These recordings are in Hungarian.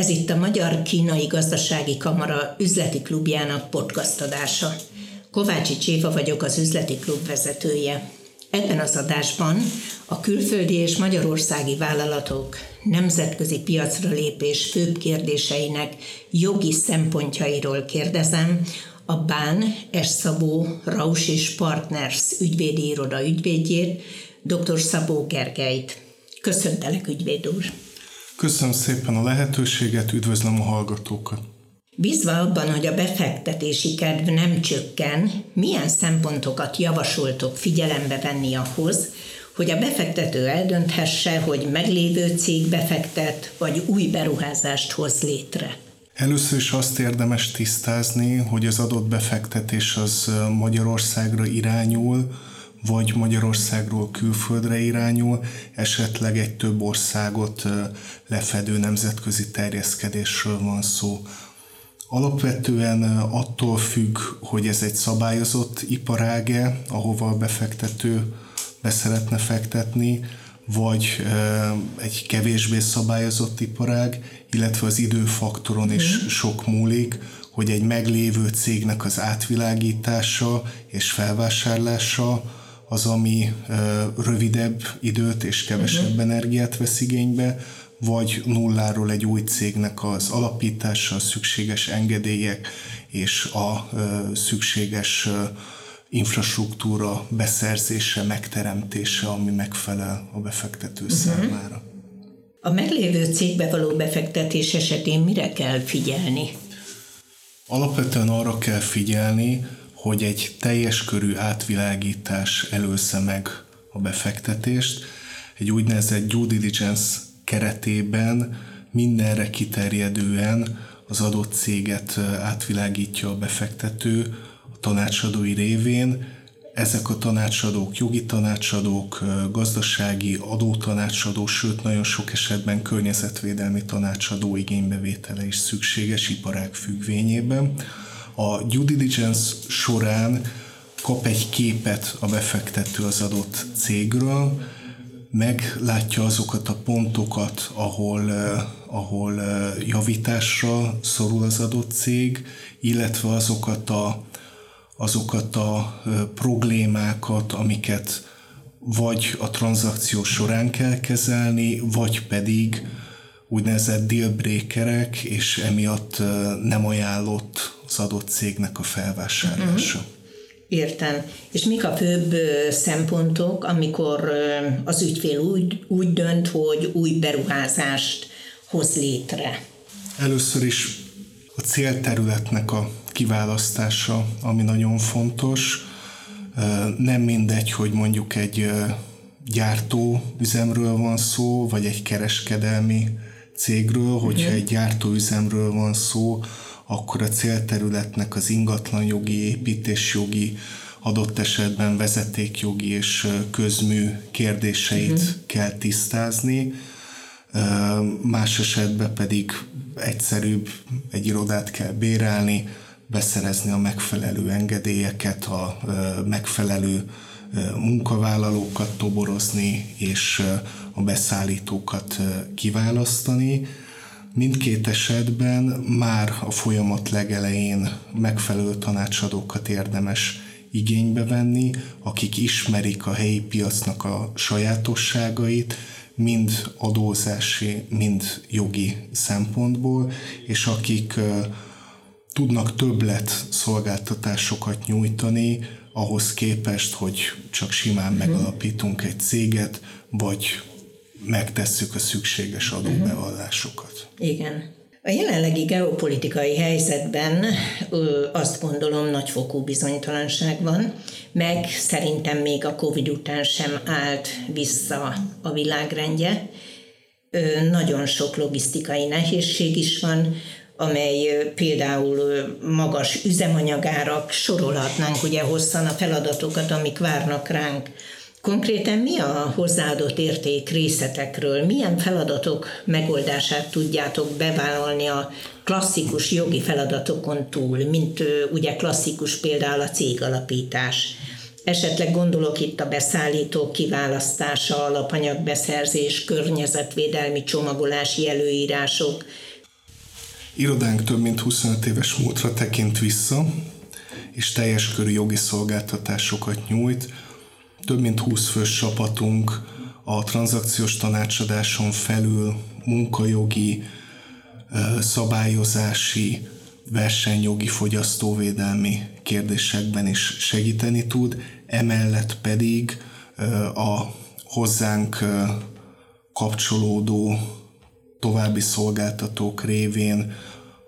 Ez itt a Magyar-Kínai Gazdasági Kamara üzleti klubjának podcast adása. Kovácsi Cséva vagyok az üzleti klub vezetője. Ebben az adásban a külföldi és magyarországi vállalatok nemzetközi piacra lépés főbb kérdéseinek jogi szempontjairól kérdezem a Bán S. Szabó Raus és Partners ügyvédi iroda ügyvédjét, dr. Szabó Gergelyt. Köszöntelek, ügyvéd úr! Köszönöm szépen a lehetőséget, üdvözlöm a hallgatókat! Bízva abban, hogy a befektetési kedv nem csökken, milyen szempontokat javasoltok figyelembe venni ahhoz, hogy a befektető eldönthesse, hogy meglévő cég befektet, vagy új beruházást hoz létre? Először is azt érdemes tisztázni, hogy az adott befektetés az Magyarországra irányul, vagy Magyarországról külföldre irányul, esetleg egy több országot lefedő nemzetközi terjeszkedésről van szó. Alapvetően attól függ, hogy ez egy szabályozott iparáge, ahova a befektető be szeretne fektetni, vagy egy kevésbé szabályozott iparág, illetve az időfaktoron is mhm. sok múlik, hogy egy meglévő cégnek az átvilágítása és felvásárlása az, ami rövidebb időt és kevesebb uh-huh. energiát vesz igénybe, vagy nulláról egy új cégnek az alapítása, a szükséges engedélyek és a szükséges infrastruktúra beszerzése, megteremtése, ami megfelel a befektető uh-huh. számára. A meglévő cégbe való befektetés esetén mire kell figyelni? Alapvetően arra kell figyelni, hogy egy teljes körű átvilágítás elősze meg a befektetést, egy úgynevezett due diligence keretében mindenre kiterjedően az adott céget átvilágítja a befektető a tanácsadói révén. Ezek a tanácsadók jogi tanácsadók, gazdasági adótanácsadó, sőt nagyon sok esetben környezetvédelmi tanácsadó igénybevétele is szükséges iparág függvényében a due diligence során kap egy képet a befektető az adott cégről, meglátja azokat a pontokat, ahol, eh, ahol eh, javításra szorul az adott cég, illetve azokat a, azokat a eh, problémákat, amiket vagy a tranzakció során kell kezelni, vagy pedig úgynevezett dealbreakerek, és emiatt nem ajánlott az adott cégnek a felvásárlása. Uh-huh. Értem. És mik a főbb szempontok, amikor az ügyfél úgy, úgy dönt, hogy új beruházást hoz létre? Először is a célterületnek a kiválasztása, ami nagyon fontos. Nem mindegy, hogy mondjuk egy gyártó üzemről van szó, vagy egy kereskedelmi cégről, hogyha uh-huh. egy gyártóüzemről van szó, akkor a célterületnek az ingatlan jogi, építésjogi, adott esetben vezetékjogi és közmű kérdéseit uh-huh. kell tisztázni, más esetben pedig egyszerűbb egy irodát kell bérelni, beszerezni a megfelelő engedélyeket, a megfelelő munkavállalókat toborozni és a beszállítókat kiválasztani. Mindkét esetben már a folyamat legelején megfelelő tanácsadókat érdemes igénybe venni, akik ismerik a helyi piacnak a sajátosságait, mind adózási, mind jogi szempontból, és akik tudnak többlet szolgáltatásokat nyújtani, ahhoz képest, hogy csak simán mhm. megalapítunk egy céget, vagy megtesszük a szükséges adóbevallásokat. Igen. A jelenlegi geopolitikai helyzetben azt gondolom nagyfokú bizonytalanság van, meg szerintem még a Covid után sem állt vissza a világrendje. Nagyon sok logisztikai nehézség is van, amely például magas üzemanyagárak, sorolhatnánk ugye hosszan a feladatokat, amik várnak ránk Konkrétan mi a hozzáadott érték részletekről? Milyen feladatok megoldását tudjátok bevállalni a klasszikus jogi feladatokon túl, mint ugye klasszikus például a cégalapítás? Esetleg gondolok itt a beszállítók kiválasztása, alapanyagbeszerzés, környezetvédelmi csomagolási előírások, Irodánk több mint 25 éves múltra tekint vissza, és teljes körű jogi szolgáltatásokat nyújt. Több mint 20 fős csapatunk a tranzakciós tanácsadáson felül munkajogi, szabályozási, versenyjogi, fogyasztóvédelmi kérdésekben is segíteni tud, emellett pedig a hozzánk kapcsolódó további szolgáltatók révén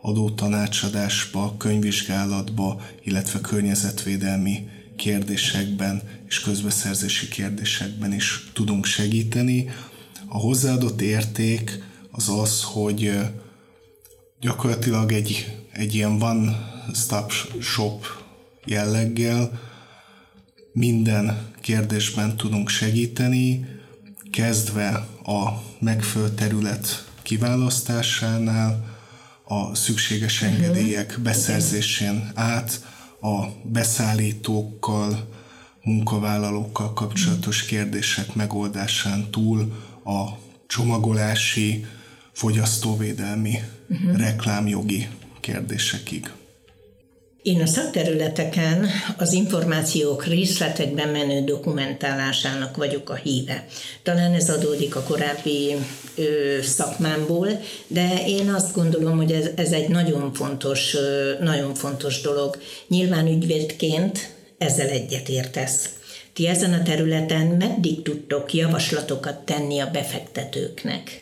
adótanácsadásba, könyvvizsgálatba, illetve környezetvédelmi kérdésekben és közbeszerzési kérdésekben is tudunk segíteni. A hozzáadott érték az az, hogy gyakorlatilag egy, egy ilyen one-stop shop jelleggel minden kérdésben tudunk segíteni, kezdve a megfelelő terület kiválasztásánál, a szükséges mhm. engedélyek beszerzésén át, a beszállítókkal, munkavállalókkal kapcsolatos kérdések megoldásán túl a csomagolási, fogyasztóvédelmi, uh-huh. reklámjogi kérdésekig. Én a szakterületeken az információk részletekben menő dokumentálásának vagyok a híve. Talán ez adódik a korábbi ö, szakmámból, de én azt gondolom, hogy ez, ez egy nagyon fontos, ö, nagyon fontos dolog. Nyilván ügyvédként ezzel egyetértesz. Ti ezen a területen meddig tudtok javaslatokat tenni a befektetőknek?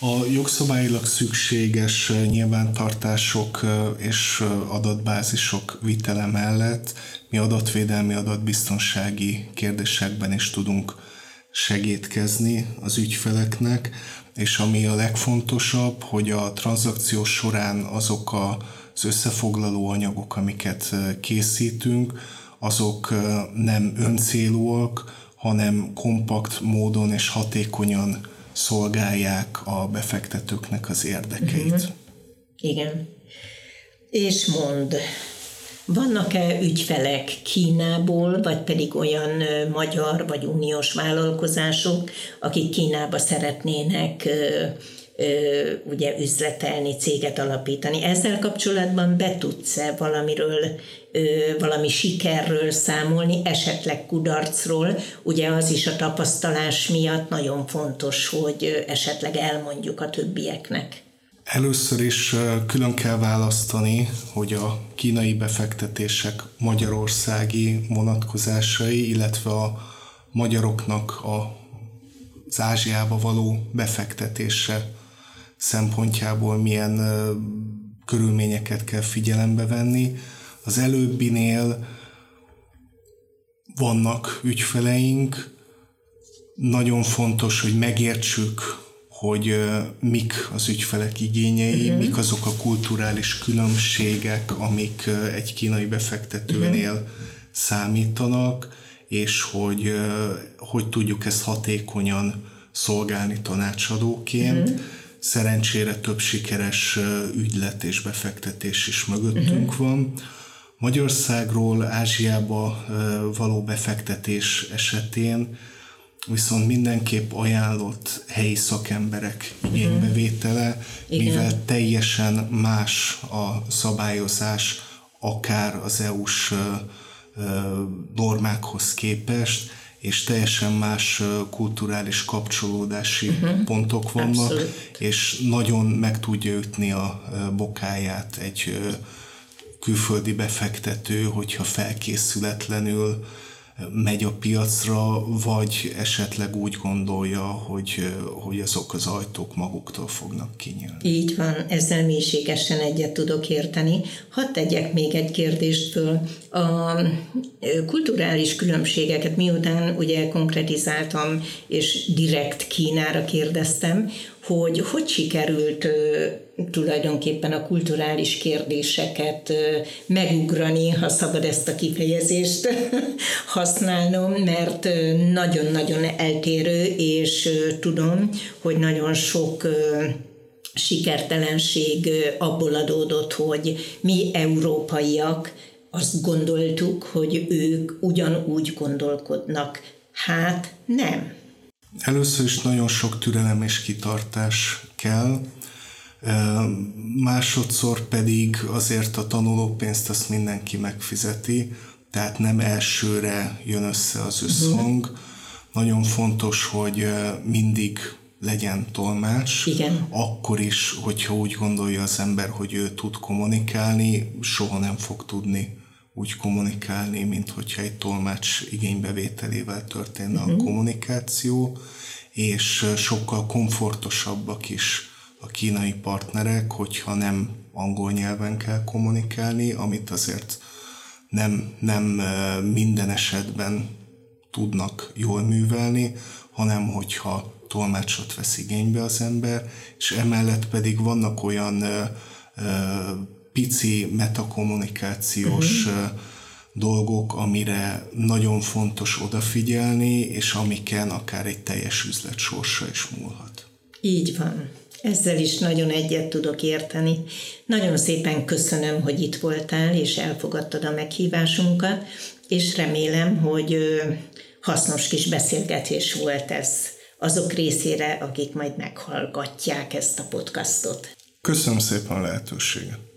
A jogszabályilag szükséges nyilvántartások és adatbázisok vitele mellett mi adatvédelmi, adatbiztonsági kérdésekben is tudunk segítkezni az ügyfeleknek, és ami a legfontosabb, hogy a tranzakció során azok az összefoglaló anyagok, amiket készítünk, azok nem öncélúak, hanem kompakt módon és hatékonyan szolgálják a befektetőknek az érdekeit. Uh-huh. Igen. És mond, vannak-e ügyfelek Kínából, vagy pedig olyan magyar vagy uniós vállalkozások, akik Kínába szeretnének ugye üzletelni, céget alapítani. Ezzel kapcsolatban be tudsz-e valamiről, valami sikerről számolni, esetleg kudarcról? Ugye az is a tapasztalás miatt nagyon fontos, hogy esetleg elmondjuk a többieknek. Először is külön kell választani, hogy a kínai befektetések magyarországi vonatkozásai, illetve a magyaroknak a az Ázsiába való befektetése szempontjából milyen körülményeket kell figyelembe venni. Az előbbinél vannak ügyfeleink, nagyon fontos, hogy megértsük, hogy mik az ügyfelek igényei, uh-huh. mik azok a kulturális különbségek, amik egy kínai befektetőnél uh-huh. számítanak, és hogy hogy tudjuk ezt hatékonyan szolgálni tanácsadóként. Uh-huh Szerencsére több sikeres ügylet és befektetés is mögöttünk uh-huh. van. Magyarországról Ázsiába való befektetés esetén viszont mindenképp ajánlott helyi szakemberek igénybevétele, uh-huh. mivel teljesen más a szabályozás, akár az EU-s normákhoz képest, és teljesen más kulturális kapcsolódási uh-huh. pontok vannak, Abszolút. és nagyon meg tudja ütni a bokáját egy külföldi befektető, hogyha felkészületlenül megy a piacra, vagy esetleg úgy gondolja, hogy, hogy azok az ajtók maguktól fognak kinyílni. Így van, ezzel mélységesen egyet tudok érteni. Hadd tegyek még egy kérdést föl. A kulturális különbségeket miután ugye konkretizáltam, és direkt Kínára kérdeztem, hogy hogy sikerült tulajdonképpen a kulturális kérdéseket megugrani, ha szabad ezt a kifejezést használnom, mert nagyon-nagyon eltérő, és tudom, hogy nagyon sok sikertelenség abból adódott, hogy mi európaiak azt gondoltuk, hogy ők ugyanúgy gondolkodnak. Hát nem. Először is nagyon sok türelem és kitartás kell, Másodszor pedig azért a tanulópénzt azt mindenki megfizeti, tehát nem elsőre jön össze az összhang. Uh-huh. Nagyon fontos, hogy mindig legyen tolmács, Igen. akkor is, hogyha úgy gondolja az ember, hogy ő tud kommunikálni, soha nem fog tudni úgy kommunikálni, mint hogyha egy tolmács igénybevételével történne uh-huh. a mhm. kommunikáció, és sokkal komfortosabbak is a kínai partnerek, hogyha nem angol nyelven kell kommunikálni, amit azért nem, nem minden esetben tudnak jól művelni, hanem hogyha tolmácsot vesz igénybe az ember, és emellett pedig vannak olyan ö, ö, pici metakommunikációs uh-huh. dolgok, amire nagyon fontos odafigyelni, és amiken akár egy teljes üzlet sorsa is múlhat. Így van. Ezzel is nagyon egyet tudok érteni. Nagyon szépen köszönöm, hogy itt voltál, és elfogadtad a meghívásunkat, és remélem, hogy hasznos kis beszélgetés volt ez azok részére, akik majd meghallgatják ezt a podcastot. Köszönöm szépen a lehetőséget.